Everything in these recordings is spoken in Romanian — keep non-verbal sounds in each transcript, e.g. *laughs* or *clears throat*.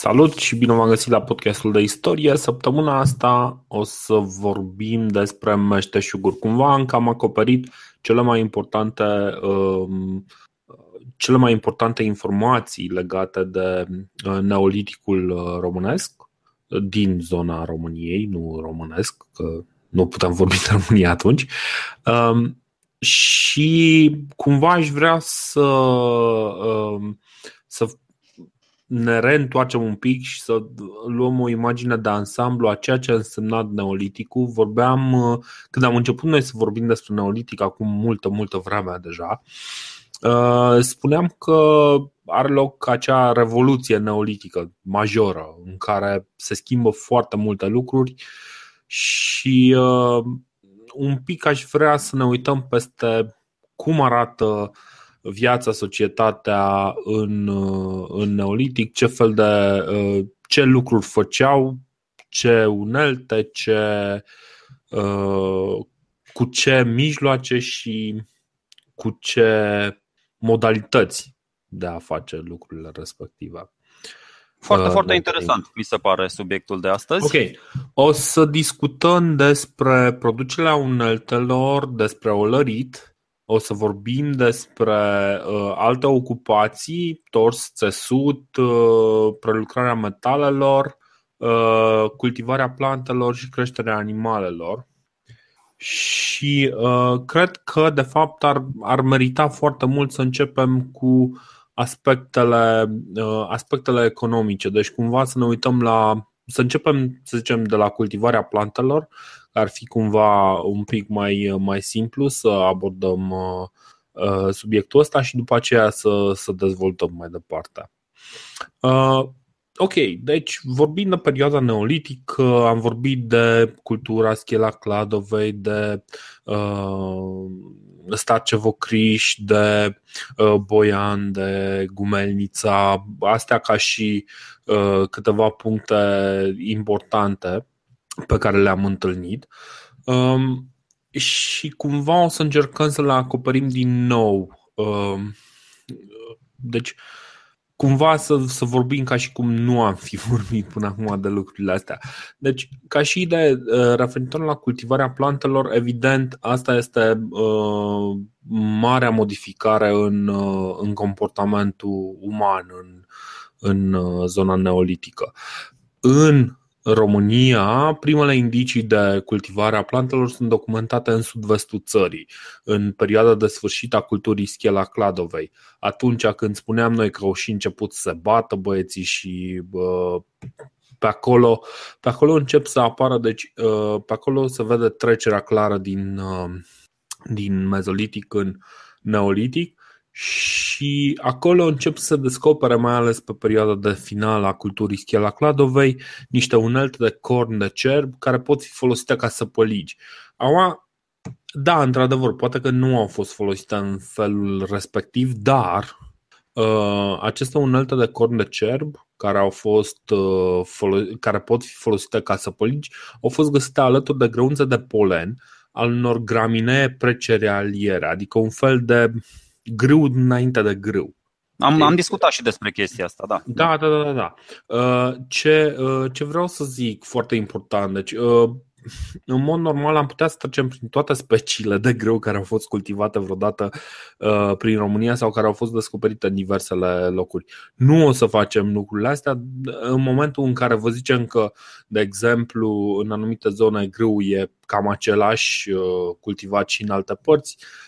Salut și bine v-am găsit la podcastul de istorie. Săptămâna asta o să vorbim despre meșteșuguri. Cumva am acoperit cele mai importante um, cele mai importante informații legate de uh, neoliticul uh, românesc din zona României, nu românesc, că nu putem vorbi de România atunci. Um, și cumva aș vrea să, um, să ne reîntoarcem un pic și să luăm o imagine de ansamblu a ceea ce a însemnat Neoliticul. Vorbeam, uh, când am început noi să vorbim despre Neolitic, acum multă, multă vreme deja, uh, spuneam că are loc acea revoluție neolitică majoră în care se schimbă foarte multe lucruri și uh, un pic aș vrea să ne uităm peste cum arată viața, societatea în, în neolitic, ce fel de ce lucruri făceau, ce unelte, ce, cu ce mijloace și cu ce modalități de a face lucrurile respective. Foarte, uh, foarte interesant, mi se pare subiectul de astăzi. Ok. O să discutăm despre producerea uneltelor, despre olărit, o să vorbim despre uh, alte ocupații, tors, țesut, uh, prelucrarea metalelor, uh, cultivarea plantelor și creșterea animalelor. Și uh, cred că, de fapt, ar, ar merita foarte mult să începem cu aspectele, uh, aspectele economice. Deci, cumva, să ne uităm la. Să începem, să zicem, de la cultivarea plantelor ar fi cumva un pic mai, mai simplu să abordăm uh, uh, subiectul ăsta și după aceea să, să dezvoltăm mai departe. Uh, ok, deci vorbind de perioada neolitică, am vorbit de cultura Schela Cladovei, de uh, Starcevocriș, de uh, Boian, de Gumelnița, astea ca și uh, câteva puncte importante pe care le-am întâlnit um, și cumva o să încercăm să le acoperim din nou. Um, deci, cumva să, să vorbim ca și cum nu am fi *laughs* vorbit până acum de lucrurile astea. Deci, ca și idee, uh, referitor la cultivarea plantelor, evident, asta este uh, marea modificare în, uh, în comportamentul uman în, în uh, zona neolitică. În România, primele indicii de cultivare a plantelor sunt documentate în sud-vestul țării, în perioada de sfârșit a culturii Schela Cladovei. Atunci când spuneam noi că au și început să se bată băieții și bă, pe acolo, pe acolo încep să apară, deci pe acolo se vede trecerea clară din, din mezolitic în neolitic și acolo încep să descopere, mai ales pe perioada de final a culturii Schela Cladovei, niște unelte de corn de cerb care pot fi folosite ca săpăligi. Acum, da, într-adevăr, poate că nu au fost folosite în felul respectiv, dar uh, aceste unelte de corn de cerb care au fost uh, folo- care pot fi folosite ca săpăligi au fost găsite alături de grăunțe de polen al unor graminee precerealiere, adică un fel de grâu înainte de grâu. Am, am discutat și despre chestia asta, da. Da, da, da, da. da. Uh, ce, uh, ce vreau să zic foarte important, deci uh, în mod normal am putea să trecem prin toate speciile de grâu care au fost cultivate vreodată prin România sau care au fost descoperite în diversele locuri. Nu o să facem lucrurile astea în momentul în care vă zicem că, de exemplu, în anumite zone grâu e cam același cultivat și în alte părți Uh,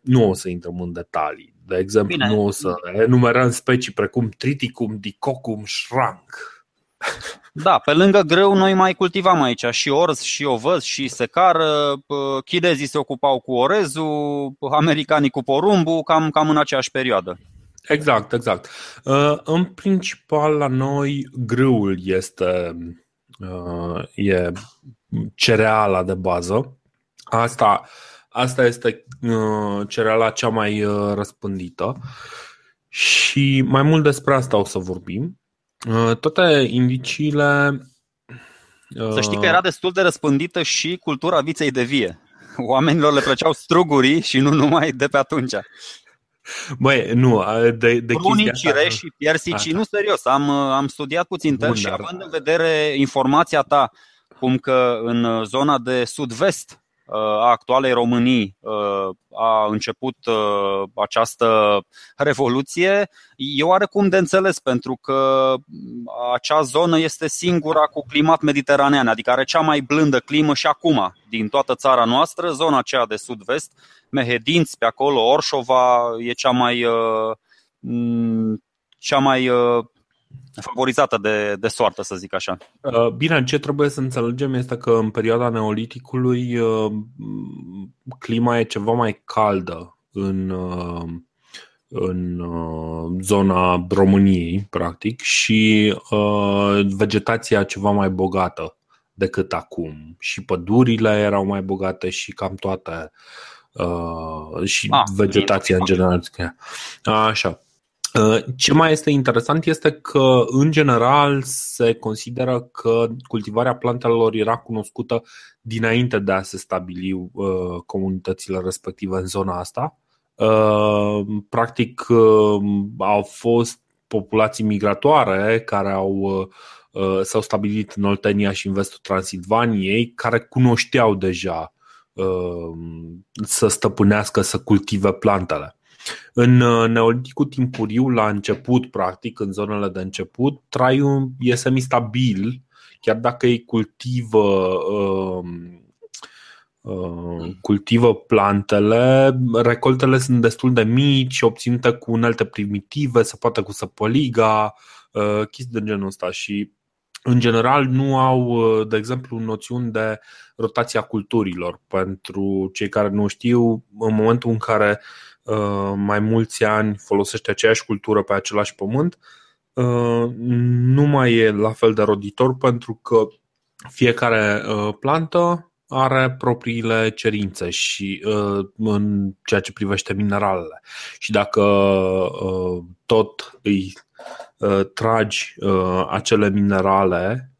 nu o să intrăm în detalii. De exemplu, Bine. nu o să enumerăm specii precum Triticum, Dicocum, Shrank. Da, pe lângă grâu noi mai cultivam aici și orz, și ovăz, și secară, chinezii se ocupau cu orezul, americanii cu porumbu, cam, cam în aceeași perioadă. Exact, exact. Uh, în principal la noi grâul este uh, e cereala de bază. Asta Asta este uh, cereala cea mai uh, răspândită și mai mult despre asta o să vorbim. Uh, toate indiciile. Să știi că era destul de răspândită și cultura viței de vie. Oamenilor le plăceau strugurii și nu numai de pe atunci. Băi, nu, de, de Prunii, cireși, piersicii, nu serios, am, am studiat puțin Bun, și având în vedere informația ta cum că în zona de sud-vest a actualei Românii a început această revoluție, e oarecum de înțeles pentru că acea zonă este singura cu climat mediteranean, adică are cea mai blândă climă și acum din toată țara noastră, zona aceea de sud-vest, Mehedinți pe acolo, Orșova e cea mai cea mai favorizată de, de soartă, să zic așa. Uh, bine, ce trebuie să înțelegem este că în perioada neoliticului uh, clima e ceva mai caldă în, uh, în zona României, practic, și vegetația ceva mai bogată decât acum. Și pădurile erau mai bogate și cam toate. și ah, vegetația în general. Așa. Uh, ce mai este interesant este că, în general, se consideră că cultivarea plantelor era cunoscută dinainte de a se stabili uh, comunitățile respective în zona asta. Uh, practic, au fost populații migratoare care au, s-au stabilit în Oltenia și în vestul Transilvaniei, care cunoșteau deja să stăpânească, să cultive plantele. În uh, neoliticul timpuriu, la început, practic, în zonele de început, traiul e semistabil, chiar dacă ei cultivă uh, uh, cultivă plantele, recoltele sunt destul de mici, obținute cu unelte primitive, se poate cu săpăliga, uh, chestii de genul ăsta și în general nu au, uh, de exemplu, noțiuni de rotația culturilor. Pentru cei care nu știu, în momentul în care Uh, mai mulți ani folosește aceeași cultură pe același pământ, uh, nu mai e la fel de roditor pentru că fiecare uh, plantă are propriile cerințe și în ceea ce privește mineralele. Și dacă tot îi tragi acele minerale,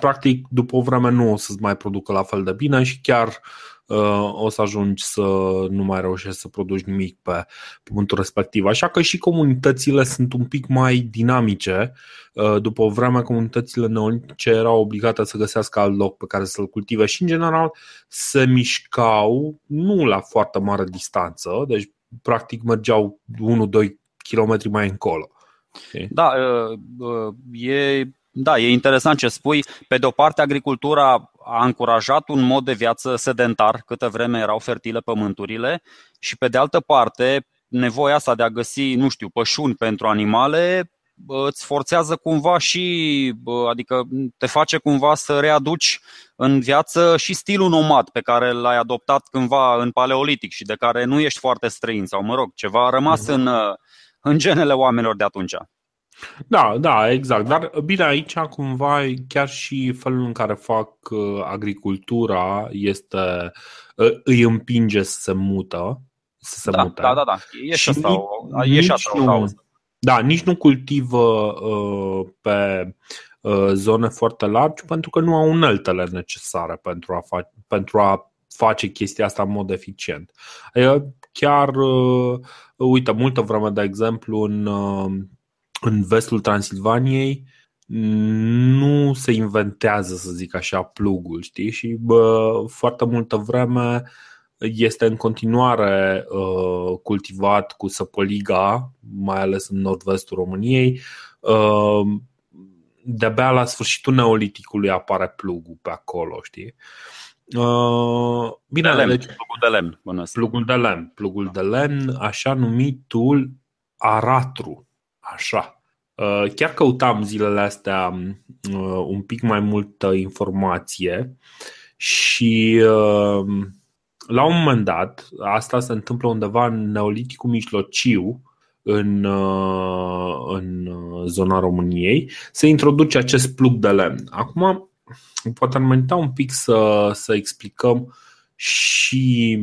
practic după o vreme nu o să-ți mai producă la fel de bine și chiar Uh, o să ajungi să nu mai reușești să produci nimic pe pământul respectiv. Așa că și comunitățile sunt un pic mai dinamice. Uh, după o vreme, comunitățile neolitice erau obligate să găsească alt loc pe care să-l cultive și, în general, se mișcau nu la foarte mare distanță, deci practic mergeau 1-2 km mai încolo. Da, uh, e da, e interesant ce spui. Pe de o parte, agricultura a încurajat un mod de viață sedentar câtă vreme erau fertile pământurile și pe de altă parte, nevoia asta de a găsi, nu știu, pășuni pentru animale îți forțează cumva și, adică te face cumva să readuci în viață și stilul nomad pe care l-ai adoptat cândva în paleolitic și de care nu ești foarte străin sau, mă rog, ceva a rămas uh-huh. în, în genele oamenilor de atunci. Da, da, exact. Dar bine, aici cumva chiar și felul în care fac uh, agricultura este uh, îi împinge să se mută, să se da, mute. Da, da, da. E și, asta, nici, e și asta nu, Da, nici nu cultivă uh, pe uh, zone foarte largi pentru că nu au uneltele necesare pentru a, fa- pentru a face chestia asta în mod eficient. Adică chiar, uh, uite, multă vreme, de exemplu, în uh, în vestul Transilvaniei nu se inventează, să zic așa, plugul, știi? Și bă, foarte multă vreme este în continuare uh, cultivat cu săpoliga, mai ales în nord-vestul României. Uh, de-abia la sfârșitul neoliticului apare plugul pe acolo, știi? Uh, bine, de lemn, deci, plugul de lemn. Plugul de lemn, plugul de lemn, așa numitul aratru Așa. Uh, chiar căutam zilele astea uh, un pic mai multă informație și uh, la un moment dat, asta se întâmplă undeva în Neoliticul Mijlociu, în, în zona României, se introduce acest plug de lemn. Acum, poate ar merita un pic să, să explicăm și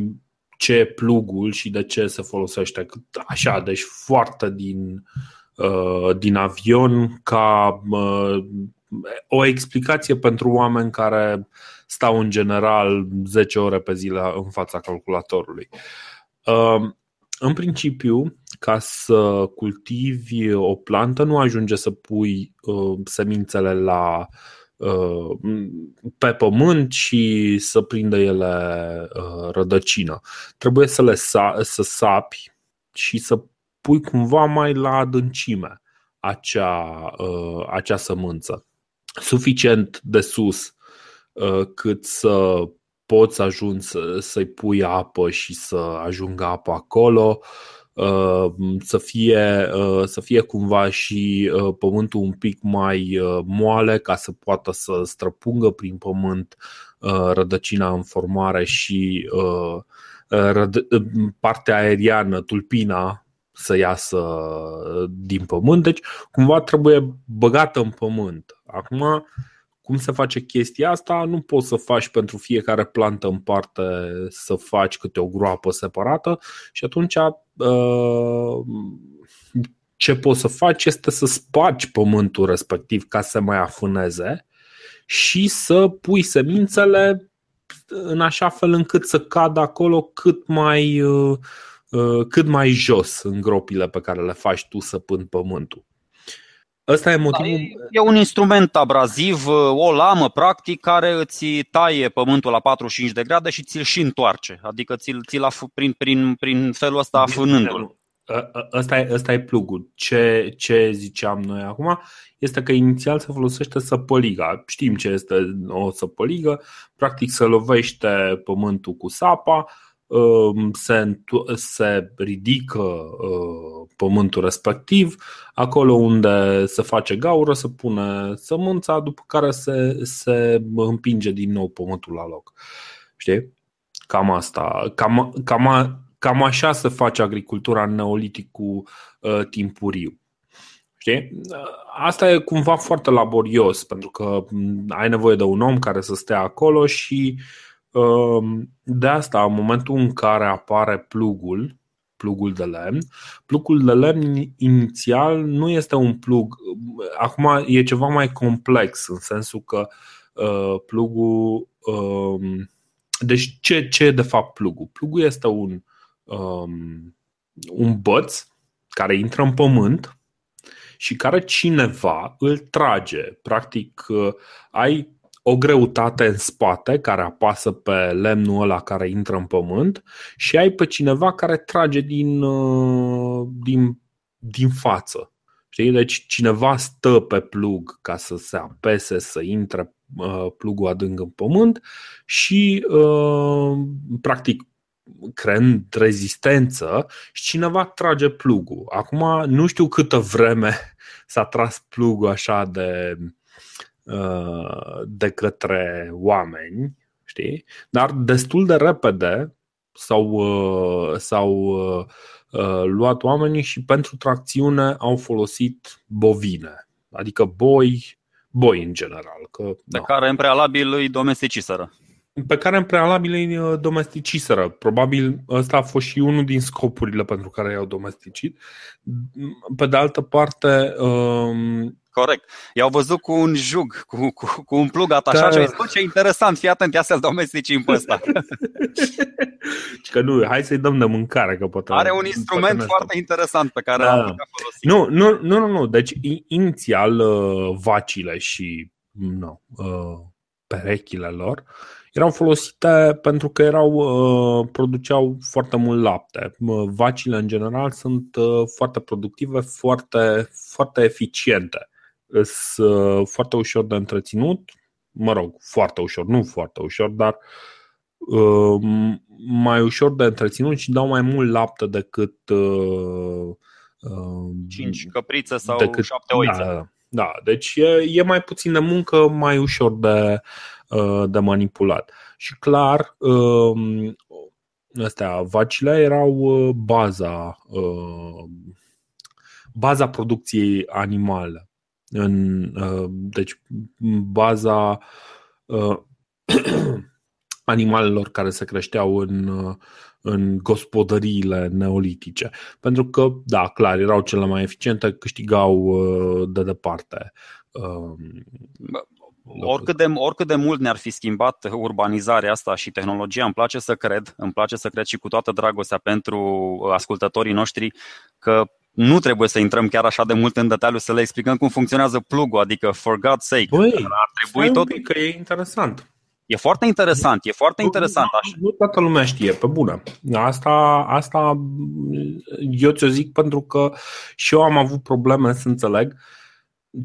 ce e plugul și de ce se folosește. Așa, deci foarte din Uh, din avion ca uh, o explicație pentru oameni care stau în general 10 ore pe zi în fața calculatorului. Uh, în principiu, ca să cultivi o plantă, nu ajunge să pui uh, semințele la uh, pe pământ și să prindă ele uh, rădăcină. Trebuie să le sa- să sapi și să pui cumva mai la adâncime acea, uh, acea sămânță. Suficient de sus uh, cât să poți ajungi să, să-i pui apă și să ajungă apă acolo, uh, să fie, uh, să fie cumva și uh, pământul un pic mai moale ca să poată să străpungă prin pământ rădăcina în formare și partea aeriană, tulpina, să iasă din pământ. Deci, cumva trebuie băgată în pământ. Acum, cum se face chestia asta? Nu poți să faci pentru fiecare plantă în parte să faci câte o groapă separată și atunci uh, ce poți să faci este să spargi pământul respectiv ca să mai afâneze și să pui semințele în așa fel încât să cadă acolo cât mai, uh, uh, cât mai jos în gropile pe care le faci tu săpând pământul. Ăsta e motivul. Da, e, e un instrument abraziv, o lamă practic care îți taie pământul la 45 de grade și ți-l și întoarce, adică ți-l, ți-l af- prin, prin, prin felul ăsta afânându-l. Ăsta e, ăsta e plugul. Ce, ce ziceam noi acum este că inițial se folosește săpăliga. Știm ce este o săpăligă. Practic se lovește pământul cu sapa, Um, se, se ridică uh, pământul respectiv, acolo unde se face gaură se pune sămânța, după care se, se împinge din nou pământul la loc. Știi? Cam asta. Cam, cam, cam așa se face agricultura în neoliticul uh, timpuriu. Știi? Asta e cumva foarte laborios, pentru că ai nevoie de un om care să stea acolo și uh, Ehm, de asta, în momentul în care apare plugul, plugul de lemn, plugul de lemn inițial nu este un plug, acum e ceva mai complex în sensul că uh, plugul. Uh, deci, ce, ce e de fapt plugul? Plugul este un, um, un băț care intră în pământ și care cineva îl trage. Practic, uh, ai o greutate în spate care apasă pe lemnul ăla care intră în pământ și ai pe cineva care trage din, uh, din, din față. Știi? Deci cineva stă pe plug ca să se apese, să intre uh, plugul adânc în pământ și uh, practic creând rezistență și cineva trage plugul. Acum nu știu câtă vreme s-a tras plugul așa de Uh, de către oameni, știi? Dar destul de repede s-au, uh, s-au uh, luat oamenii și pentru tracțiune au folosit bovine, adică boi, boi în general. Că, pe da. care în prealabil îi domesticiseră. Pe care în prealabil îi domesticiseră. Probabil ăsta a fost și unul din scopurile pentru care i-au domesticit. Pe de altă parte, um, corect. I-au văzut cu un jug, cu, cu, cu un plug atașat da. și au zis, ce interesant, fii atent, ia să-l domesticim pe ăsta. *laughs* că nu, hai să-i dăm de mâncare, că poate... Are un instrument foarte interesant pe care da. am putea folosi. Nu, nu, nu, nu, nu. deci inițial uh, vacile și nu, uh, perechile lor erau folosite pentru că erau uh, produceau foarte mult lapte. Vacile în general sunt foarte productive, foarte, foarte eficiente sunt uh, foarte ușor de întreținut, mă rog, foarte ușor, nu foarte ușor, dar uh, mai ușor de întreținut și dau mai mult lapte decât uh, 5 căprițe sau decât, 7 oițe. Da, da, deci e, e mai puțin de muncă, mai ușor de, de manipulat. Și clar, astea, vacile erau baza, baza producției animale în, uh, deci baza uh, *clears throat* animalelor care se creșteau în, uh, în gospodăriile neolitice. Pentru că, da, clar, erau cele mai eficiente, câștigau de departe Oricât de, oricât de mult ne-ar fi schimbat urbanizarea asta și tehnologia, îmi place să cred, îmi place să cred și cu toată dragostea pentru ascultătorii noștri că nu trebuie să intrăm chiar așa de mult în detaliu să le explicăm cum funcționează plugul, adică for God's sake. Băi, ar trebui tot că e interesant. E foarte interesant, e foarte nu, interesant așa. Nu toată lumea știe, pe bună. Asta, asta eu ți-o zic pentru că și eu am avut probleme să înțeleg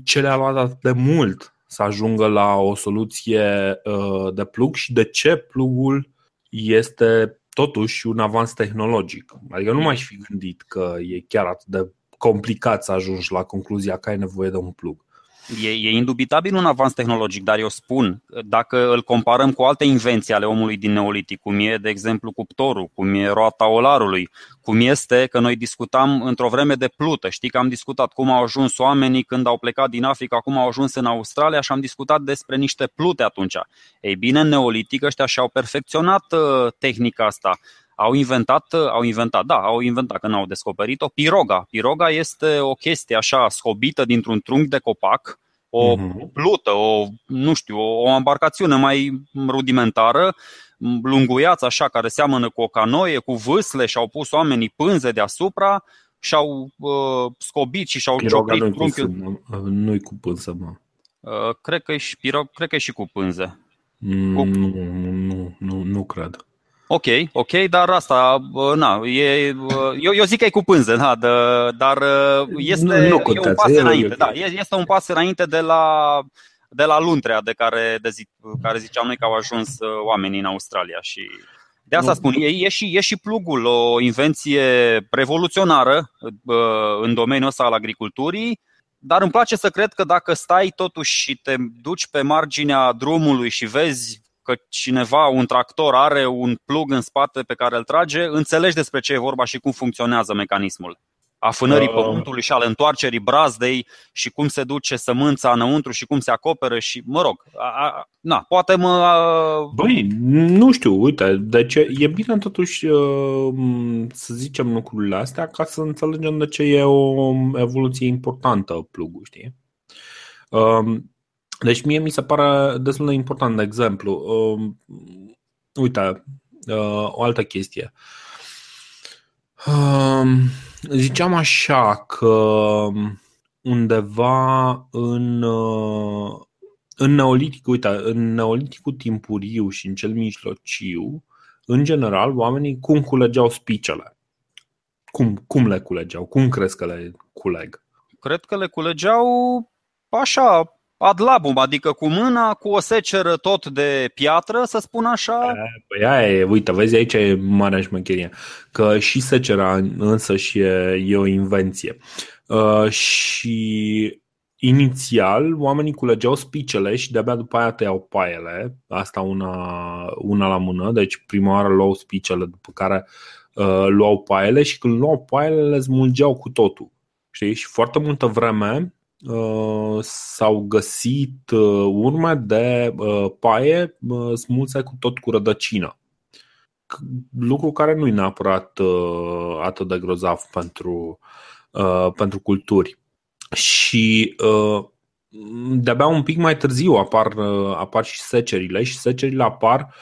ce le-a luat atât de mult să ajungă la o soluție uh, de plug și de ce plugul este totuși un avans tehnologic. Adică nu m-aș fi gândit că e chiar atât de complicat să ajungi la concluzia că ai nevoie de un plug. E, e indubitabil un avans tehnologic, dar eu spun, dacă îl comparăm cu alte invenții ale omului din Neolitic, cum e, de exemplu, cuptorul, cum e roata olarului, cum este că noi discutam într-o vreme de plută. Știi că am discutat cum au ajuns oamenii când au plecat din Africa, cum au ajuns în Australia și am discutat despre niște plute atunci. Ei bine, în Neolitic ăștia și-au perfecționat uh, tehnica asta au inventat, au inventat, da, au inventat, că n-au descoperit-o, piroga. Piroga este o chestie așa scobită dintr-un trunchi de copac, o uh-huh. plută, o, nu știu, o, o embarcațiune mai rudimentară, lunguiață așa, care seamănă cu o canoie, cu vâsle și au pus oamenii pânze deasupra și au uh, scobit și și-au Piroga cioclit trunchiul. Nu-i cu pânză, mă. Uh, cred, că e și, pirog, cred că e și cu pânze. Mm, cu... Nu, nu, nu, nu cred. Ok, ok, dar asta, na, e, eu, eu zic că e cu pânză, da, de, dar este nu, nu e un pas înainte, da, este un pas înainte de la, de la Luntrea de care, de zi, care ziceam noi că au ajuns oamenii în Australia și de asta spun, e, e, și, e și plugul o invenție revoluționară în domeniul ăsta al agriculturii, dar îmi place să cred că dacă stai totuși și te duci pe marginea drumului și vezi că cineva, un tractor, are un plug în spate pe care îl trage, înțelegi despre ce e vorba și cum funcționează mecanismul afânării uh. pământului și al întoarcerii brazdei și cum se duce sămânța înăuntru și cum se acoperă și, mă rog, a, a, na, poate mă... A... Băi, nu știu, uite, deci e bine totuși uh, să zicem lucrurile astea ca să înțelegem de ce e o evoluție importantă plugul, știi? Uh, deci mie mi se pare destul de important, de exemplu, uh, uite, uh, o altă chestie. Uh, ziceam așa că undeva în, uh, în neolitic, uite, în neoliticul timpuriu și în cel mijlociu, în general, oamenii cum culegeau spicele? Cum, cum le culegeau? Cum crezi că le culeg? Cred că le culegeau așa, ad labum, adică cu mâna, cu o seceră tot de piatră, să spun așa. Păi aia e, uite, vezi, aici e marea șmecherie, că și secera însă și e, e o invenție. Uh, și inițial oamenii culegeau spicele și de-abia după aia tăiau paiele, asta una, una la mână, deci prima oară luau spicele, după care uh, luau paiele și când luau paiele le smulgeau cu totul. Știi? Și foarte multă vreme Uh, s-au găsit uh, urme de uh, paie smulse cu tot cu rădăcină. Lucru care nu e neapărat atât de grozav pentru, pentru culturi. Și de-abia un pic mai târziu apar, apar și secerile și secerile apar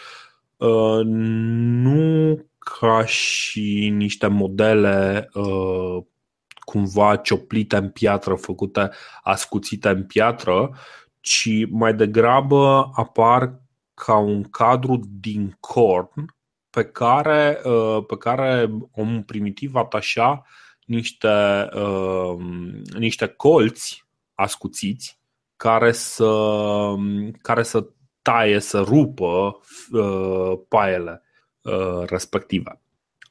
nu ca și niște modele cumva cioplite în piatră, făcute ascuțite în piatră, ci mai degrabă apar ca un cadru din corn pe care, uh, pe care omul primitiv atașa niște, uh, niște colți ascuțiți care să, care să taie, să rupă uh, paiele respective.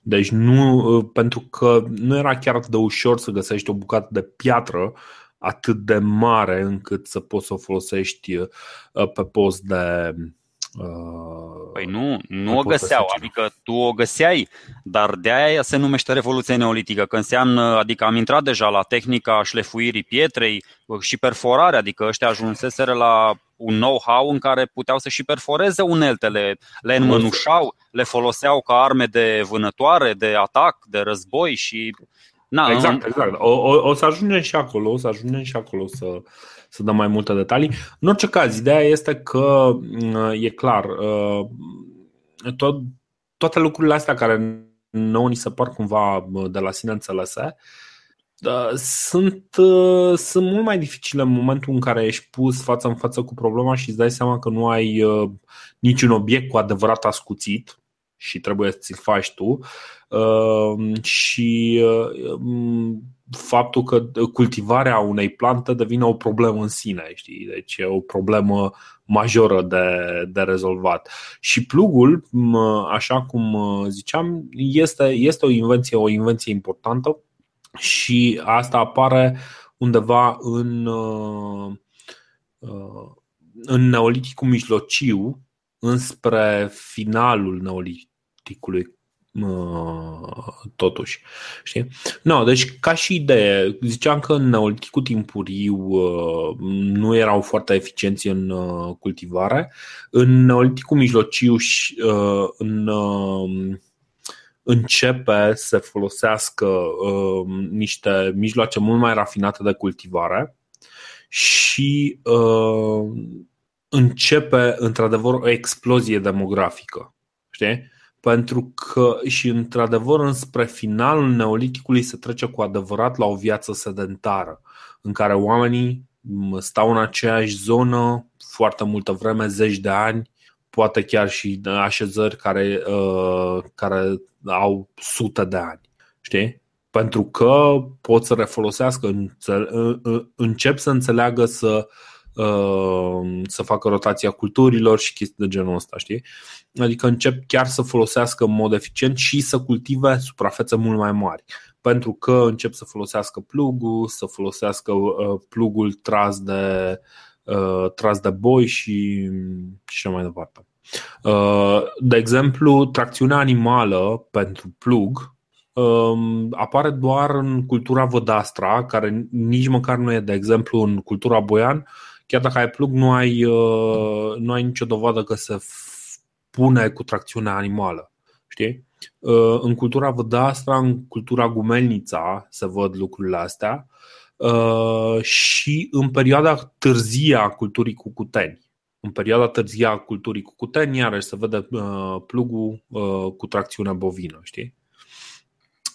Deci nu, uh, pentru că nu era chiar atât de ușor să găsești o bucată de piatră atât de mare încât să poți să o folosești uh, pe post de. Uh, păi nu, nu o găseau, adică tu o găseai, dar de aia se numește Revoluția Neolitică, că înseamnă, adică am intrat deja la tehnica șlefuirii pietrei și perforarea, adică ăștia ajunseseră la un know-how în care puteau să și perforeze uneltele, le înmănușau, le foloseau ca arme de vânătoare, de atac, de război și Na, exact, exact. O, o, o să ajungem și acolo, o să ajungem și acolo să, să dăm mai multe detalii. În orice caz, ideea este că e clar, tot, toate lucrurile astea care nouă ni se par cumva de la sine înțelese, da, sunt, uh, sunt mult mai dificile în momentul în care ești pus față în față cu problema și îți dai seama că nu ai uh, niciun obiect cu adevărat ascuțit și trebuie să ți-l faci tu uh, și faptul că cultivarea unei plante devine o problemă în sine, știi? Deci e o problemă majoră de, de rezolvat. Și plugul, așa cum ziceam, este, este o invenție, o invenție importantă și asta apare undeva în, uh, uh, în Neoliticul mijlociu, înspre finalul Neoliticului uh, totuși. Știi? No, deci ca și idee, ziceam că în Neoliticul timpuriu nu erau foarte eficienți în cultivare. În Neoliticul mijlociu și în începe să folosească uh, niște mijloace mult mai rafinate de cultivare și uh, începe într-adevăr o explozie demografică. Știi? Pentru că și într-adevăr înspre finalul neoliticului se trece cu adevărat la o viață sedentară, în care oamenii stau în aceeași zonă foarte multă vreme, zeci de ani, poate chiar și așezări care, uh, care au sute de ani. Știi? Pentru că pot să refolosească, încep să înțeleagă să, uh, să facă rotația culturilor și chestii de genul ăsta, știi? Adică încep chiar să folosească în mod eficient și să cultive suprafețe mult mai mari. Pentru că încep să folosească plugul, să folosească uh, plugul tras de, uh, tras de boi și, și mai departe. Uh, de exemplu, tracțiunea animală pentru plug um, apare doar în cultura vădastra, care nici măcar nu e, de exemplu, în cultura boian. Chiar dacă ai plug, nu ai, uh, nu ai nicio dovadă că se pune cu tracțiunea animală. Știi? Uh, în cultura vădastra, în cultura gumelnița se văd lucrurile astea și în perioada târzie a culturii cucuteni în perioada târzie a culturii cucuteni, iarăși se vede uh, plugul uh, cu tracțiune bovină, știi?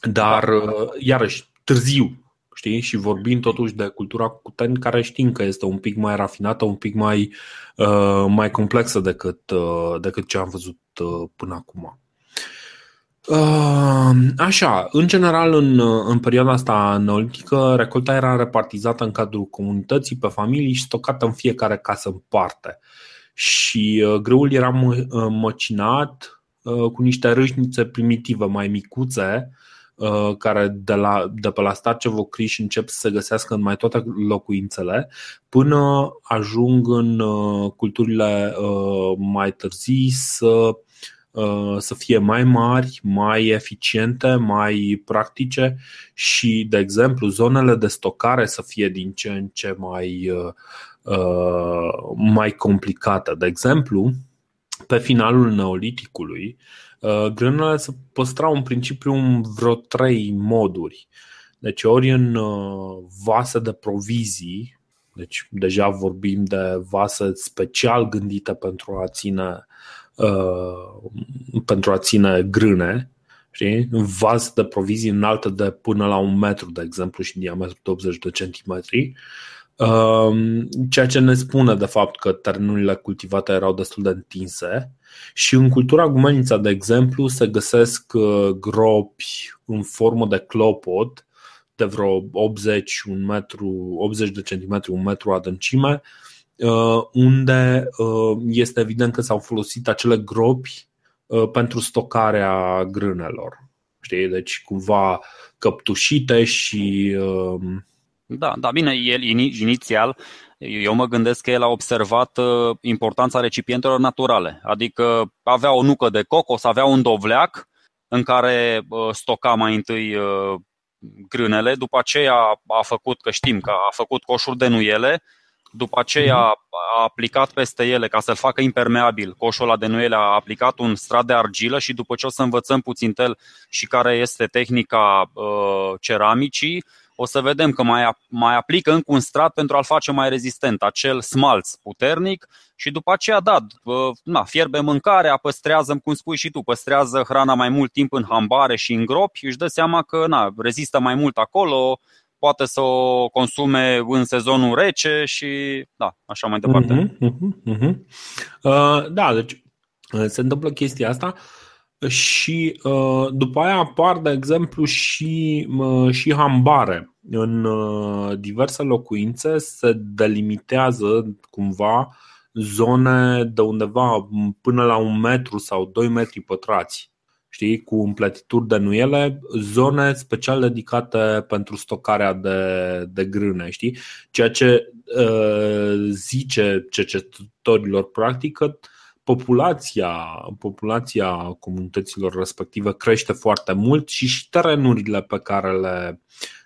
Dar, da. uh, iarăși, târziu, știi? Și vorbim totuși de cultura cucuteni, care știm că este un pic mai rafinată, un pic mai, uh, mai complexă decât, uh, decât ce am văzut uh, până acum. Așa, în general, în, în perioada asta neolitică, recolta era repartizată în cadrul comunității, pe familii și stocată în fiecare casă în parte. Și uh, grâul era uh, măcinat uh, cu niște râșnițe primitive, mai micuțe, care de, la, de pe la starce vocriș încep să se găsească în mai toate locuințele, până ajung în culturile mai târzii să Uh, să fie mai mari, mai eficiente, mai practice și, de exemplu, zonele de stocare să fie din ce în ce mai, uh, uh, mai complicate. De exemplu, pe finalul neoliticului, grânele se păstrau în principiu în vreo trei moduri. Deci ori în vase de provizii, deci deja vorbim de vase special gândite pentru a ține Uh, pentru a ține grâne, știi? vas de provizii înalte de până la un metru, de exemplu, și diametru de 80 de centimetri, uh, ceea ce ne spune de fapt că terenurile cultivate erau destul de întinse și în cultura gumenița, de exemplu, se găsesc uh, gropi în formă de clopot de vreo 80, un metru, 80 de centimetri, un metru adâncime, Uh, unde uh, este evident că s-au folosit acele gropi uh, pentru stocarea grânelor. Știi? Deci cumva căptușite și. Da, da, bine, el inițial eu mă gândesc că el a observat importanța recipientelor naturale, adică avea o nucă de cocos, avea un dovleac în care stoca mai întâi grânele, după aceea a făcut, că știm că a făcut coșuri de nuiele după aceea mhm. a aplicat peste ele ca să-l facă impermeabil. Coșul ăla de nuiele a aplicat un strat de argilă și după ce o să învățăm puțin tel și care este tehnica uh, ceramicii, o să vedem că mai, mai aplică încă un strat pentru a-l face mai rezistent, acel smalț puternic și după aceea, da, na, fierbe mâncarea, păstrează, cum spui și tu, păstrează hrana mai mult timp în hambare și în gropi, își dă seama că na, rezistă mai mult acolo, poate să o consume în sezonul rece și da, așa mai departe. Uh-huh, uh-huh, uh-huh. Uh, da, deci uh, se întâmplă chestia asta și uh, după aia apar, de exemplu, și, uh, și hambare. În uh, diverse locuințe se delimitează cumva zone de undeva până la un metru sau doi metri pătrați știi, cu împletituri de nuiele, zone special dedicate pentru stocarea de, de grâne, știi? Ceea ce uh, zice cercetătorilor practic că populația, populația comunităților respective crește foarte mult și și terenurile pe care le,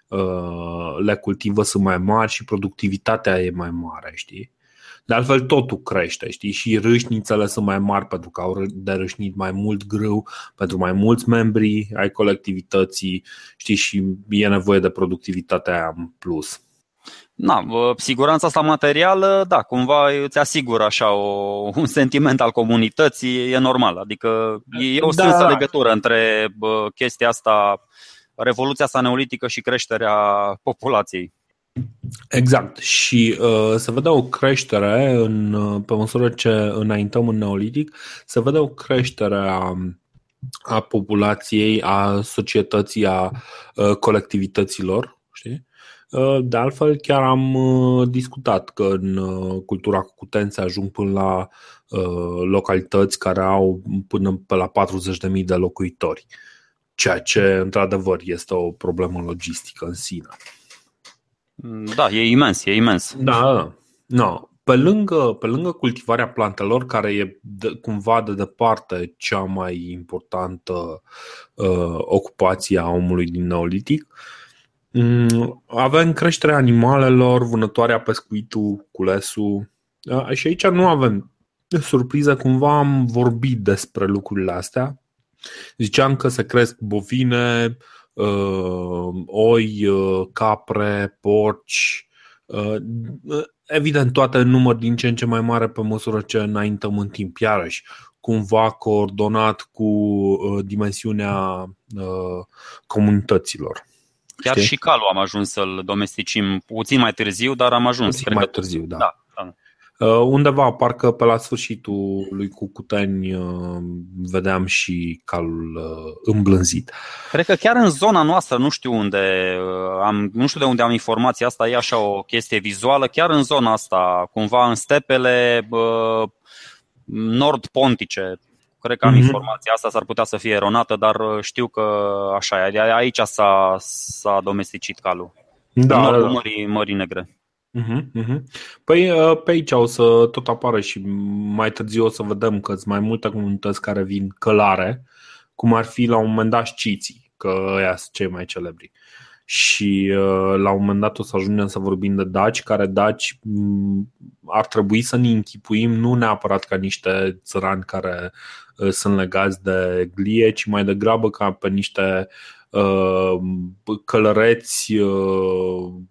uh, le cultivă sunt mai mari și productivitatea e mai mare, știi? De altfel totul crește, știi, și râșnițele sunt mai mari pentru că au de râșnit mai mult grâu pentru mai mulți membri ai colectivității, știi, și e nevoie de productivitatea aia în plus. Na, siguranța asta materială, da, cumva îți asigură așa o, un sentiment al comunității, e normal. Adică e o strânsă da. legătură între bă, chestia asta, revoluția asta neolitică și creșterea populației. Exact. Și uh, se vede o creștere în, uh, pe măsură ce înaintăm în neolitic, se vede o creștere a, a populației, a societății, a uh, colectivităților. Știi? Uh, de altfel, chiar am uh, discutat că în uh, cultura cucuten se ajung până la localități care au până pe la 40.000 de locuitori, ceea ce, într-adevăr, este o problemă logistică în sine. Da, e imens, e imens. Da, da. No. Pe lângă, pe lângă cultivarea plantelor, care e de, cumva de departe cea mai importantă uh, ocupație a omului din Neolitic, um, avem creșterea animalelor, vânătoarea, pescuitul, culesul. Uh, și aici nu avem surpriză, cumva am vorbit despre lucrurile astea. Ziceam că se cresc bovine, uh, oi, uh, capre, porci, uh, evident toate în număr din ce în ce mai mare pe măsură ce înaintăm în timp, iarăși cumva coordonat cu uh, dimensiunea uh, comunităților. Chiar Știi? și calul am ajuns să-l domesticim puțin mai târziu, dar am ajuns. Puțin mai târziu, da. da. Uh, undeva, parcă pe la sfârșitul lui Cucuteni, uh, vedeam și calul uh, îmblânzit. Cred că chiar în zona noastră, nu știu unde am, nu știu de unde am informația asta, e așa o chestie vizuală, chiar în zona asta, cumva în stepele nord-pontice, cred că am mm-hmm. informația asta, s-ar putea să fie eronată, dar știu că așa e, aici s-a, s-a domesticit calul. Da, în nordul da, da. Mării, Mării Negre. Uh-huh, uh-huh. Păi uh, pe aici o să tot apară și mai târziu o să vedem că sunt mai multe comunități care vin călare, cum ar fi la un moment dat șciții, că ăia sunt cei mai celebri. Și uh, la un moment dat o să ajungem să vorbim de daci, care daci mm, ar trebui să ne închipuim nu neapărat ca niște țărani care uh, sunt legați de glie, ci mai degrabă ca pe niște călăreți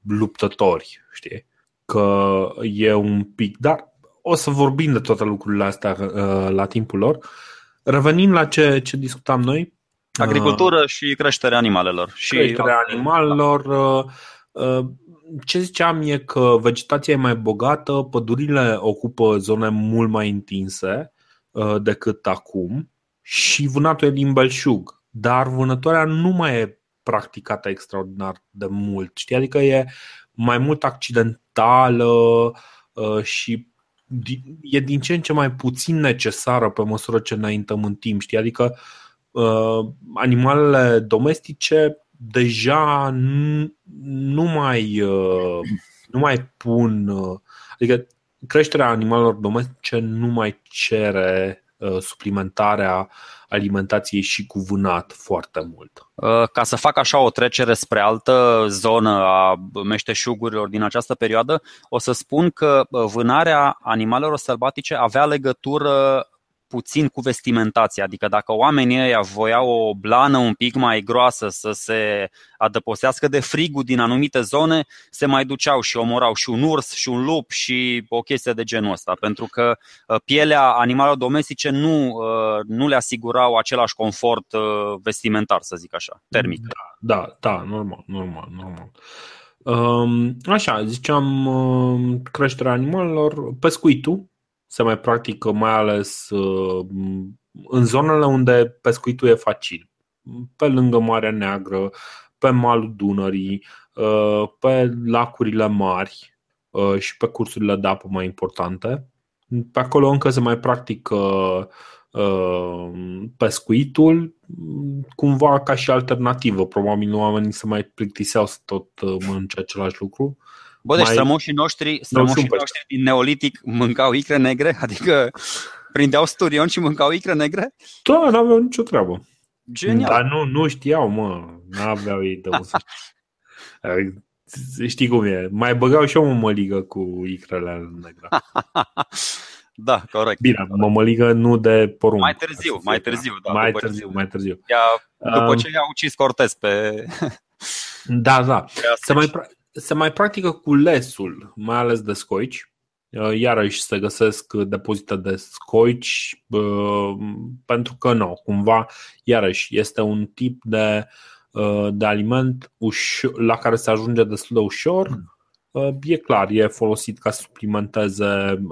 luptători, știi? că e un pic, dar o să vorbim de toate lucrurile astea uh, la timpul lor. Revenind la ce, ce discutam noi. Agricultură uh, și creșterea animalelor. Și creșterea animalelor. Uh, uh, ce ziceam e că vegetația e mai bogată, pădurile ocupă zone mult mai întinse uh, decât acum și vânatul e din belșug. Dar vânătoarea nu mai e practicată extraordinar de mult. Știi? Adică e mai mult accidentală uh, și e din ce în ce mai puțin necesară pe măsură ce înaintăm în timp. Știi? Adică uh, animalele domestice deja nu mai, uh, nu mai pun. Adică creșterea animalelor domestice nu mai cere suplimentarea alimentației și cu vânat foarte mult. Uh, ca să fac așa o trecere spre altă zonă a meșteșugurilor din această perioadă, o să spun că uh, vânarea animalelor sălbatice avea legătură puțin cu vestimentația, adică dacă oamenii ăia voiau o blană un pic mai groasă să se adăpostească de frigul din anumite zone, se mai duceau și omorau și un urs și un lup și o chestie de genul ăsta, pentru că uh, pielea animalelor domestice nu, uh, nu le asigurau același confort uh, vestimentar, să zic așa, termic. Da, da, da normal, normal, normal. Um, așa, ziceam creșterea animalelor, pescuitul se mai practică mai ales în zonele unde pescuitul e facil, pe lângă Marea Neagră, pe malul Dunării, uh, pe lacurile mari uh, și pe cursurile de apă mai importante. Pe acolo încă se mai practică uh, pescuitul cumva ca și alternativă. Probabil nu oamenii se mai plictiseau să tot mănânce același lucru. Bă, deci mai... strămoșii noștri, strămoșii noștri din Neolitic mâncau icre negre? *laughs* Adică prindeau sturion și mâncau icre negre? Da, n-aveau nicio treabă. Genial. Dar nu, nu știau, mă. N-aveau ei de Știi cum e. Mai băgau și eu mămăligă cu icrele negre. *laughs* da, corect. Bine, mămăligă nu de porumb. Mai târziu, mai târziu. Da, mai târziu, mai târziu. Ea, după ce i-a ucis Cortez pe... da, da. Se mai, se mai practică cu lesul, mai ales de scoici. Uh, iarăși se găsesc depozite de scoici uh, pentru că nu, cumva, iarăși, este un tip de, uh, de aliment la care se ajunge destul de ușor. E clar, e folosit ca să suplimenteze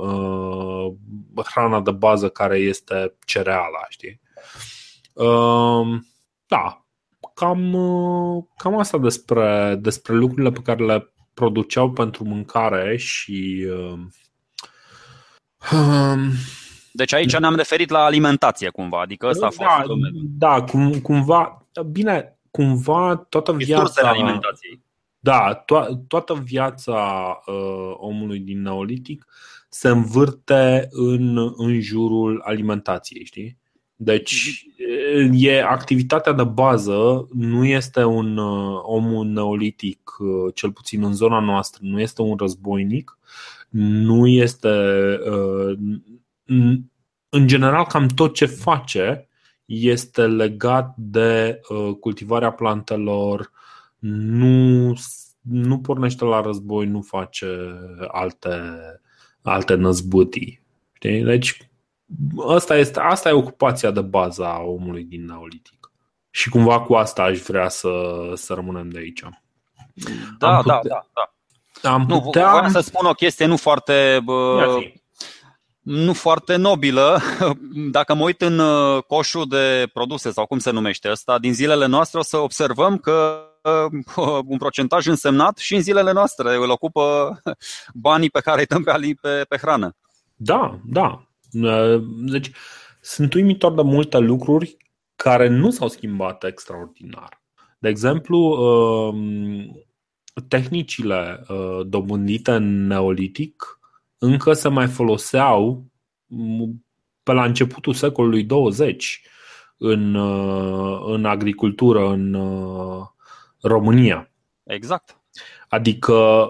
hrana de bază care este cereala, știi? Da, cam, cam asta despre, despre lucrurile pe care le produceau pentru mâncare și deci aici ne-am referit la alimentație cumva, adică ăsta a fost da, Da, cum, cumva, bine, cumva toată viața... alimentației. Da, to- toată viața uh, omului din Neolitic se învârte în, în jurul alimentației, știi? Deci e activitatea de bază, nu este un uh, om neolitic, uh, cel puțin în zona noastră, nu este un războinic, nu este. Uh, în general, cam tot ce face este legat de uh, cultivarea plantelor, nu, nu pornește la război, nu face alte, alte năzbâtii. Știi? Deci, asta, este, asta e ocupația de bază a omului din Neolitic. Și cumva cu asta aș vrea să, să rămânem de aici. Da, putea, da, da, da. Am putea... Nu, vreau să spun o chestie nu foarte... Bă, nu foarte nobilă. *laughs* Dacă mă uit în uh, coșul de produse sau cum se numește ăsta, din zilele noastre o să observăm că uh, *laughs* un procentaj însemnat și în zilele noastre îl ocupă *laughs* banii pe care îi dăm pe, pe, pe hrană. Da, da. Uh, deci sunt uimitor de multe lucruri care nu s-au schimbat extraordinar. De exemplu, tehnicile uh, dobândite în neolitic încă se mai foloseau pe la începutul secolului 20 în, uh, în agricultură în uh, România. Exact. Adică,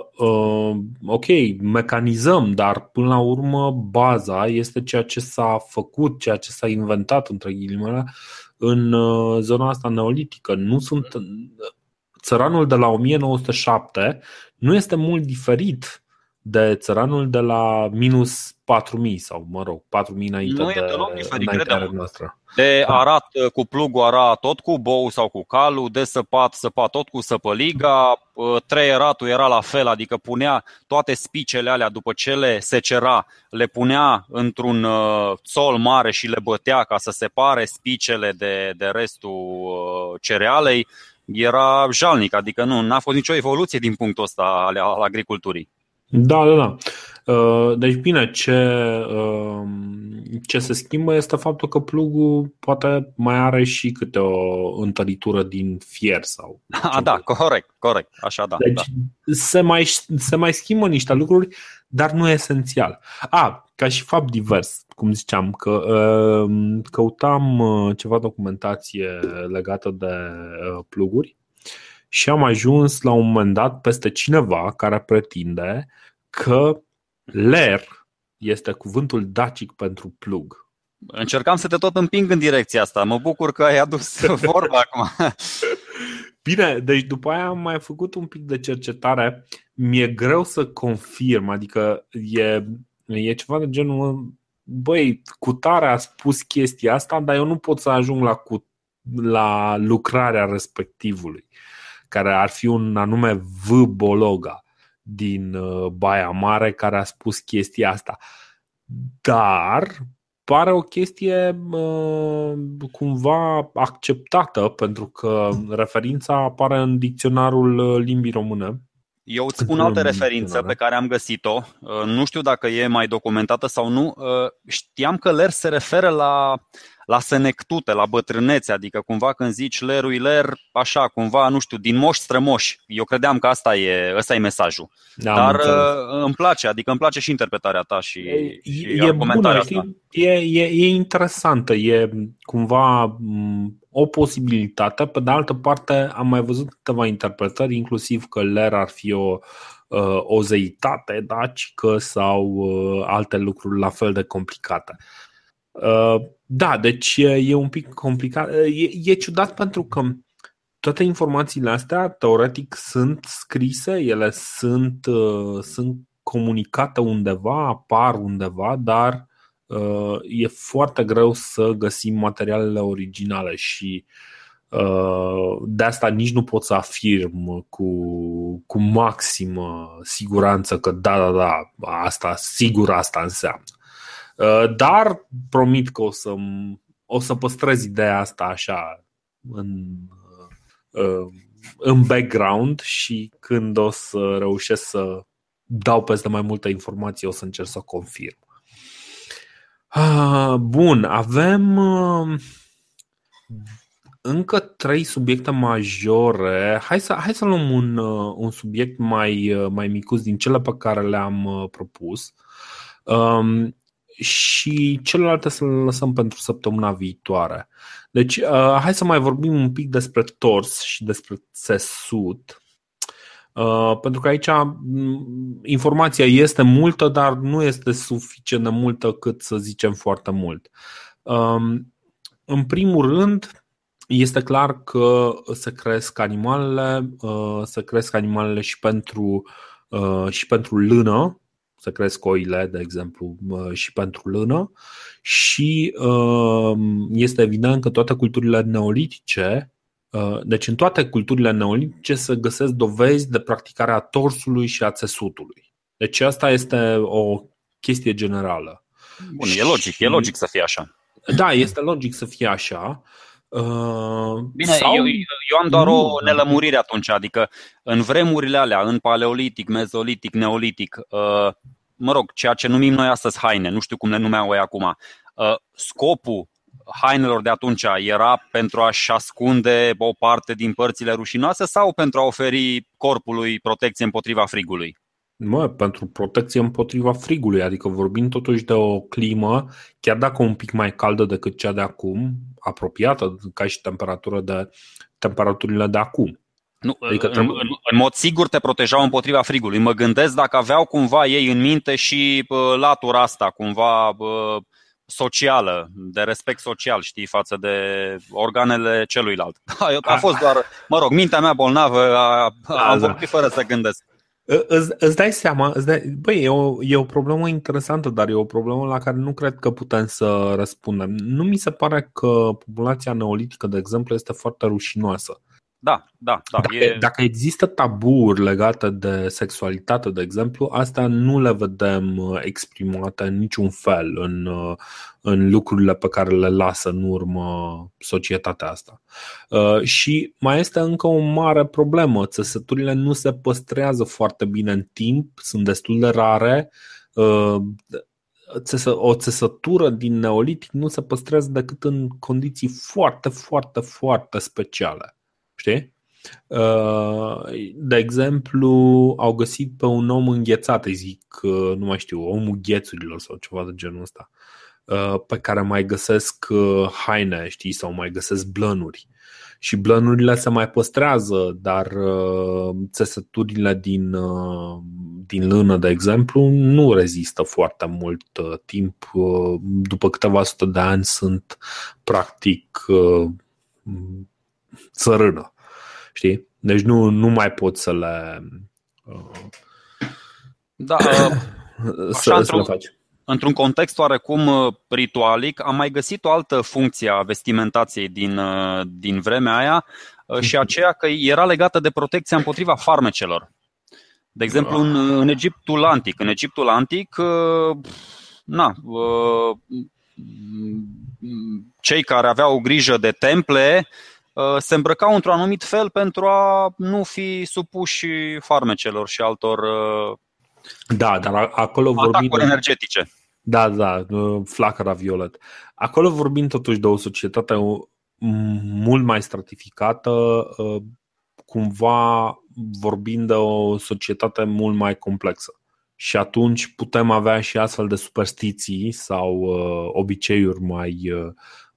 ok, mecanizăm, dar până la urmă baza este ceea ce s-a făcut, ceea ce s-a inventat, între ghilimele, în zona asta neolitică. Nu sunt țăranul de la 1907 nu este mult diferit de țăranul de la minus 4000 sau, mă rog, 4000 înainte nu de, e deloc diferit, credem. noastră. De arat uh, cu plugul ara tot cu bou sau cu calul, de săpat săpat tot cu săpăliga, uh, treieratul era la fel, adică punea toate spicele alea după ce le secera, le punea într-un uh, țol mare și le bătea ca să separe spicele de, de restul cerealei era jalnic, adică nu n-a fost nicio evoluție din punctul ăsta al, al agriculturii. Da, da, da. Uh, deci bine, ce, uh, ce se schimbă este faptul că plugul poate mai are și câte o întăritură din fier sau. *laughs* A, da, corect, corect, așa da. Deci da. Se, mai, se mai schimbă niște lucruri, dar nu esențial. A, ca și fapt divers, cum ziceam, că uh, căutam ceva documentație legată de pluguri și am ajuns la un moment dat peste cineva care pretinde că ler este cuvântul dacic pentru plug. Încercam să te tot împing în direcția asta. Mă bucur că ai adus *laughs* vorba acum. Bine, deci după aia am mai făcut un pic de cercetare. Mi-e greu să confirm, adică e, e ceva de genul băi, cu tare a spus chestia asta, dar eu nu pot să ajung la, cu, la lucrarea respectivului, care ar fi un anume V. Bologa din uh, Baia Mare care a spus chestia asta. Dar pare o chestie uh, cumva acceptată pentru că referința apare în dicționarul uh, limbii române eu îți spun altă referință pe care am găsit-o. Uh, nu știu dacă e mai documentată sau nu. Uh, știam că ler se referă la, la senectute, la bătrânețe, adică cumva când zici lerui ler, așa, cumva, nu știu, din moși strămoși. Eu credeam că asta e, ăsta e mesajul. Da, Dar uh, îmi place, adică îmi place și interpretarea ta și, e, și e argumentarea bună, asta. E, e, e interesantă, e cumva o posibilitate. Pe de altă parte, am mai văzut câteva interpretări, inclusiv că ler ar fi o, uh, o zeitate dacică sau uh, alte lucruri la fel de complicate. Uh, da, deci e un pic complicat. E, e ciudat pentru că toate informațiile astea, teoretic, sunt scrise, ele sunt, sunt comunicate undeva, apar undeva, dar Uh, e foarte greu să găsim materialele originale și uh, de asta nici nu pot să afirm cu, cu maximă siguranță că da, da, da, asta, sigur asta înseamnă. Uh, dar promit că o să, o să păstrez ideea asta așa în, în background și când o să reușesc să dau peste mai multe informații, o să încerc să o confirm. Ah, bun, avem uh, încă trei subiecte majore. Hai să, hai să luăm un, uh, un subiect mai, uh, mai micus din cele pe care le-am propus um, și celelalte să le lăsăm pentru săptămâna viitoare. Deci, hai să mai vorbim un pic despre tors și despre țesut. Uh, pentru că aici mm, informația este multă, dar nu este suficient de multă cât să zicem foarte mult. Um, în primul rând, este clar că se cresc animalele, uh, se cresc animalele și pentru, uh, și pentru lână, se cresc oile, de exemplu, și pentru lână și este evident că toate culturile neolitice Uh, deci în toate culturile neolitice se găsesc dovezi de practicarea torsului și a țesutului. Deci asta este o chestie generală. Bun, e logic, și... e logic să fie așa. Da, este logic să fie așa. Uh, Bine, sau... eu, eu am doar o nelămurire atunci, adică în vremurile alea, în paleolitic, mezolitic, neolitic, uh, mă rog, ceea ce numim noi astăzi haine, nu știu cum le numeau ei acum, scopul hainelor de atunci era pentru a-și ascunde o parte din părțile rușinoase sau pentru a oferi corpului protecție împotriva frigului? Mă, pentru protecție împotriva frigului, adică vorbim totuși de o climă, chiar dacă un pic mai caldă decât cea de acum, apropiată ca și temperatură de temperaturile de acum. Nu, adică în, trebuie... în, în mod sigur te protejau împotriva frigului. Mă gândesc dacă aveau cumva ei în minte și uh, latura asta, cumva uh, socială, de respect social, știi, față de organele celuilalt. *laughs* A fost doar, mă rog, mintea mea bolnavă, a, a, am da. vorbit fără să gândesc. Îți, îți dai seama, îți dai, băi, e o, e o problemă interesantă, dar e o problemă la care nu cred că putem să răspundem. Nu mi se pare că populația neolitică, de exemplu, este foarte rușinoasă. Da, da, da. Dacă, e... dacă există taburi legate de sexualitate, de exemplu, asta nu le vedem uh, exprimate în niciun fel în, uh, în lucrurile pe care le lasă în urmă societatea asta. Uh, și mai este încă o mare problemă. Țesăturile nu se păstrează foarte bine în timp, sunt destul de rare. O țesătură din neolitic nu se păstrează decât în condiții foarte, foarte, foarte speciale. Știi? Uh, de exemplu, au găsit pe un om înghețat, îi zic, uh, nu mai știu, omul ghețurilor sau ceva de genul ăsta, uh, pe care mai găsesc haine, știi, sau mai găsesc blănuri. și blănurile se mai păstrează, dar uh, țesăturile din, uh, din lână, de exemplu, nu rezistă foarte mult uh, timp. După câteva sute de ani sunt practic țărână. Știi? Deci nu, nu mai pot să le da, *coughs* să, să le faci într-un context oarecum uh, ritualic, am mai găsit o altă funcție a vestimentației din, uh, din vremea aia uh, și aceea că era legată de protecția împotriva farmecelor. De exemplu, în, în Egiptul antic. În Egiptul antic, na, cei care aveau grijă de temple se îmbrăcau într-un anumit fel pentru a nu fi supuși farmecelor și altor da, dar acolo vorbim... Atacuri energetice. Da, da, flacăra violet. Acolo vorbim totuși de o societate mult mai stratificată, ă, cumva vorbind de o societate mult mai complexă. Și atunci putem avea și astfel de superstiții sau uh, obiceiuri mai, uh,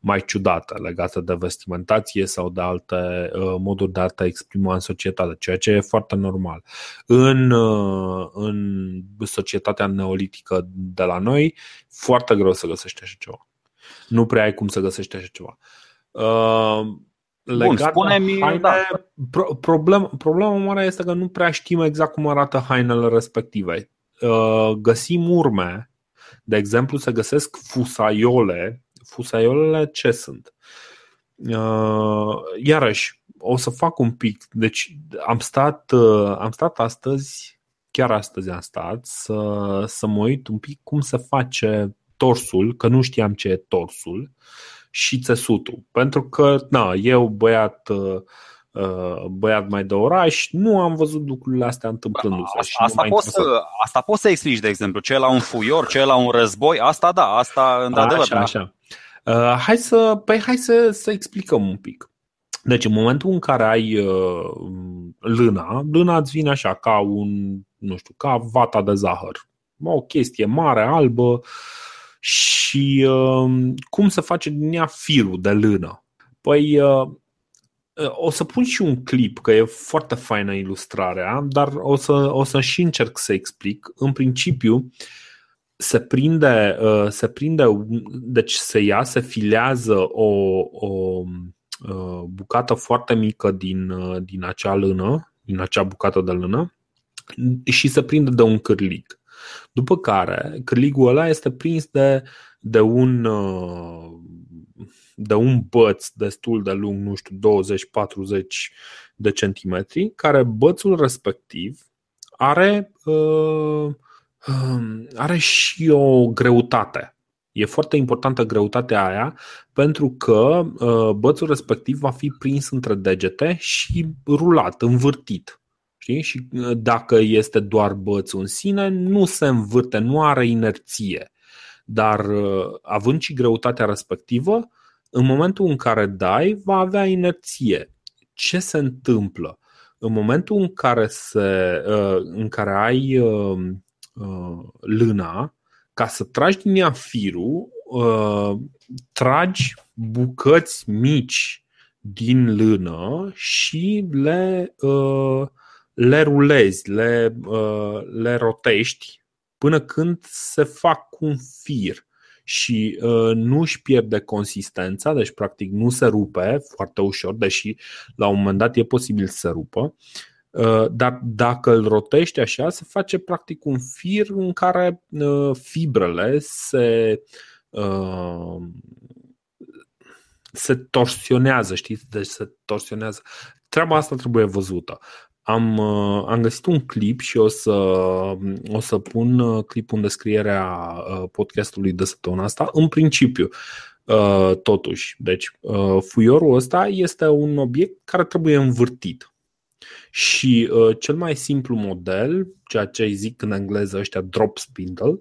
mai ciudate legate de vestimentație sau de alte uh, moduri de a te exprima în societate, ceea ce e foarte normal. În, uh, în societatea neolitică de la noi, foarte greu să găsești așa ceva. Nu prea ai cum să găsești așa ceva. Uh, Bun, spune-mi, haine, da. pro, problem, problema mare este că nu prea știm exact cum arată hainele respective. Uh, găsim urme, de exemplu, se găsesc fusaiole fusaiolele ce sunt? Uh, iarăși, o să fac un pic. Deci am stat, uh, am stat astăzi, chiar astăzi am stat, să, să mă uit un pic cum se face torsul, că nu știam ce e torsul, și țesutul. Pentru că, na, eu băiat uh, băiat mai de oraș, nu am văzut lucrurile astea întâmplându-se. Asta, asta, poți să, asta poți să explici, de exemplu, ce la un fuior, ce la un război, asta da, asta într-adevăr. Așa, așa. Uh, hai să, păi hai să, să explicăm un pic. Deci în momentul în care ai uh, lâna, lâna îți vine așa ca un, nu știu, ca vata de zahăr. O chestie mare, albă și uh, cum se face din ea firul de lână? Păi uh, o să pun și un clip, că e foarte faină ilustrarea, dar o să, o să și încerc să explic. În principiu, uh, se prinde, uh, se prinde, deci se ia, se filează o, o uh, bucată foarte mică din, uh, din acea lână, din acea bucată de lână și se prinde de un cârlig. După care, cârligul ăla este prins de, de un de un băț destul de lung, nu știu, 20-40 de centimetri, care bățul respectiv are uh, are și o greutate. E foarte importantă greutatea aia pentru că uh, bățul respectiv va fi prins între degete și rulat, învârtit. Știi? Și uh, dacă este doar bățul în sine, nu se învârte, nu are inerție. Dar uh, având și greutatea respectivă, în momentul în care dai, va avea inerție. Ce se întâmplă? În momentul în care, se, în care ai Uh, lâna, ca să tragi din ea firul, uh, tragi bucăți mici din lână și le, uh, le rulezi, le, le rotești până când se fac un fir și uh, nu își pierde consistența, deci practic nu se rupe foarte ușor, deși la un moment dat e posibil să se rupă. Uh, dar dacă îl rotești așa, se face practic un fir în care uh, fibrele se, uh, se torsionează, știți? Deci se torsionează. Treaba asta trebuie văzută. Am, am găsit un clip și o să, o să pun clipul în descrierea podcastului de săptămâna asta. În principiu, totuși, deci fuiorul ăsta este un obiect care trebuie învârtit și uh, cel mai simplu model, ceea ce îi zic în engleză ăștia drop spindle,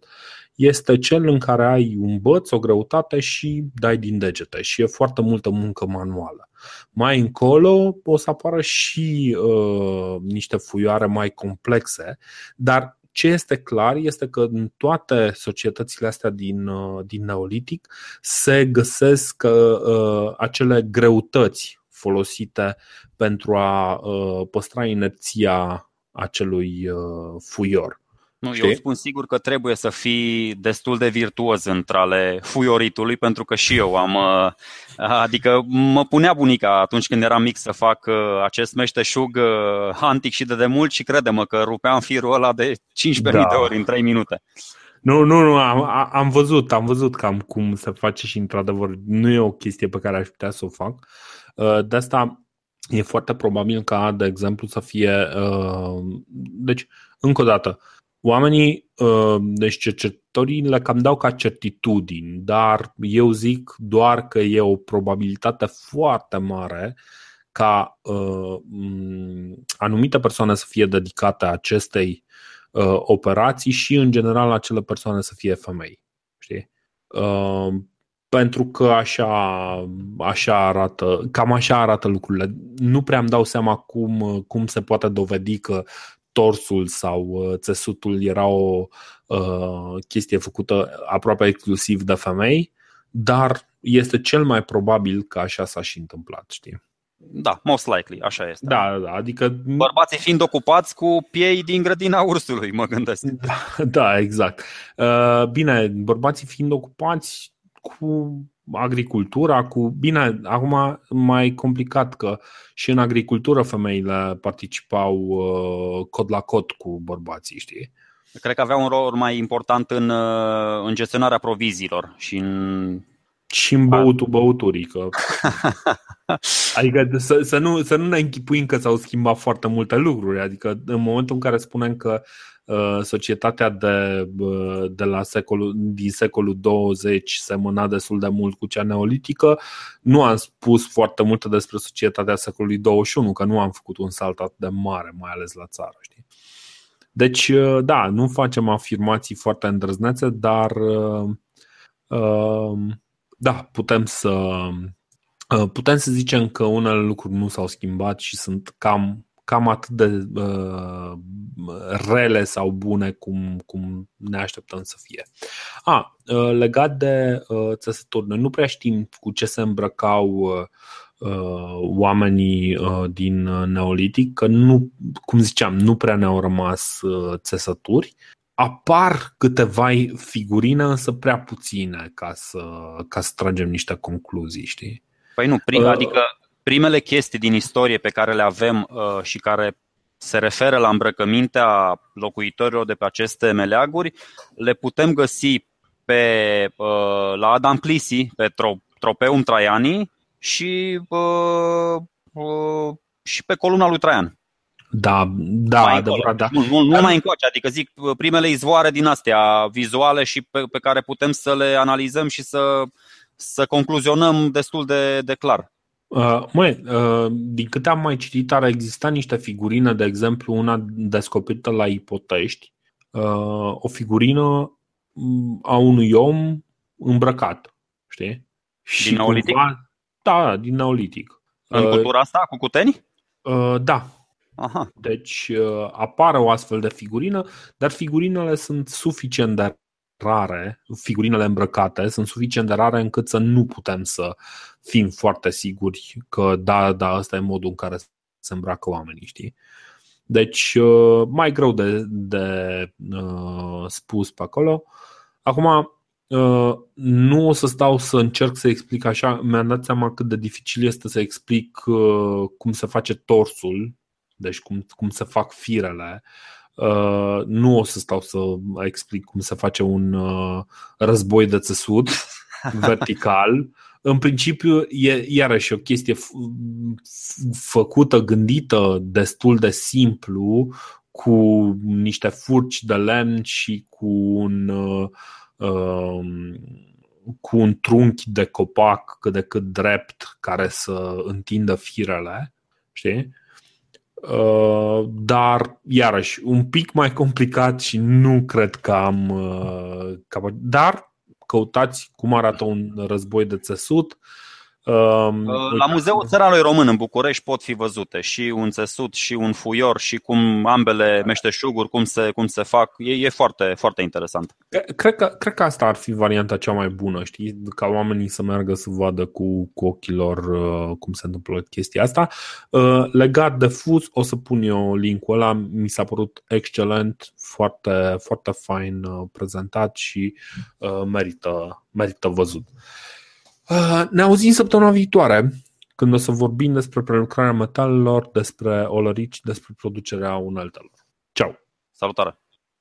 este cel în care ai un băț, o greutate și dai din degete și e foarte multă muncă manuală. Mai încolo o să apară și uh, niște fuioare mai complexe, dar ce este clar este că în toate societățile astea din, uh, din Neolitic se găsesc uh, acele greutăți folosite pentru a păstra inerția acelui fuior. Nu, Știi? eu spun sigur că trebuie să fii destul de virtuos între ale fuioritului, pentru că și eu am. Uh, adică mă punea bunica atunci când eram mic să fac uh, acest meșteșug uh, antic și de demult și crede-mă că rupeam firul ăla de 15.000 da. de ori în 3 minute. Nu, nu, nu, am, am văzut, am văzut cam cum se face și într-adevăr nu e o chestie pe care aș putea să o fac. De asta e foarte probabil ca, de exemplu, să fie. Deci, încă o dată, Oamenii, uh, deci cercetătorii le cam dau ca certitudini, dar eu zic doar că e o probabilitate foarte mare ca uh, anumite persoane să fie dedicate acestei uh, operații și, în general, acele persoane să fie femei. Știi? Uh, pentru că așa, așa arată, cam așa arată lucrurile. Nu prea îmi dau seama cum, cum se poate dovedi că torsul sau uh, țesutul era o uh, chestie făcută aproape exclusiv de femei, dar este cel mai probabil că așa s-a și întâmplat, știi? Da, most likely, așa este. Da, da, adică... Bărbații fiind ocupați cu piei din grădina ursului, mă gândesc. Da, *laughs* da exact. Uh, bine, bărbații fiind ocupați cu agricultura cu. Bine, acum mai complicat că și în agricultură femeile participau uh, cod la cod cu bărbații, știi? Cred că aveau un rol mai important în, uh, în gestionarea proviziilor și în și în băutul băuturii. Că... *laughs* adică să, să, nu, să nu ne închipuim că s-au schimbat foarte multe lucruri. Adică în momentul în care spunem că Uh, societatea de, uh, de la secolul, din secolul 20 semăna destul de mult cu cea neolitică. Nu am spus foarte multe despre societatea secolului 21, că nu am făcut un salt atât de mare, mai ales la țară. Știi? Deci, uh, da, nu facem afirmații foarte îndrăznețe, dar da, putem să putem să zicem că unele lucruri nu s-au schimbat și sunt cam cam atât de uh, rele sau bune cum, cum ne așteptăm să fie. A, uh, legat de uh, țesături, noi nu prea știm cu ce se îmbrăcau uh, uh oamenii uh, din Neolitic, că nu, cum ziceam, nu prea ne-au rămas uh, țesături. Apar câteva figurine, însă prea puține ca să, ca să tragem niște concluzii, știi? Păi nu, prim, adică primele chestii din istorie pe care le avem uh, și care se referă la îmbrăcămintea locuitorilor de pe aceste meleaguri, le putem găsi pe, uh, la Adam Clisi, pe Tropeum Traiani și, uh, uh, și pe coluna lui Traian. Da, da, mai adevărat, da. Nu, nu, nu mai încoace, adică zic primele izvoare din astea vizuale și pe, pe care putem să le analizăm și să, să concluzionăm destul de, de clar. Uh, măi, uh, din câte am mai citit, ar exista niște figurine, de exemplu, una descoperită la Ipotești, uh, o figurină mm, a unui om îmbrăcat, știi? Și din neolitic? Cumva, da, din neolitic. În uh, cultura asta, cu cuteni? Uh, da. Aha. Deci uh, apare o astfel de figurină, dar figurinele sunt suficient de rare, figurinele îmbrăcate sunt suficient de rare încât să nu putem să fim foarte siguri că da, da, ăsta e modul în care se îmbracă oamenii, știi? Deci uh, mai greu de, de uh, spus pe acolo. Acum, uh, nu o să stau să încerc să explic așa, mi-am dat seama cât de dificil este să explic uh, cum se face torsul, deci cum, cum se fac firele. Uh, nu o să stau să explic cum se face un uh, război de țesut *laughs* vertical. În principiu, e iarăși o chestie făcută, gândită destul de simplu, cu niște furci de lemn și cu un, uh, um, cu un trunchi de copac cât de cât drept care să întindă firele, știi? Uh, dar, iarăși, un pic mai complicat și nu cred că am uh, Dar căutați cum arată un război de țesut. Um, la Muzeul Țăranului Român în București pot fi văzute și un țesut și un fuior și cum ambele meșteșuguri, cum se, cum se fac. E, e foarte, foarte interesant. Cred că, cred că asta ar fi varianta cea mai bună, știi? Ca oamenii să meargă să vadă cu, cu ochii lor uh, cum se întâmplă chestia asta. Uh, legat de fuz, o să pun eu linkul ăla. Mi s-a părut excelent, foarte, foarte fain uh, prezentat și uh, merită, merită văzut. Uh, ne auzim săptămâna viitoare când o să vorbim despre prelucrarea metalelor, despre olărici, despre producerea uneltelor. Ciao! Salutare!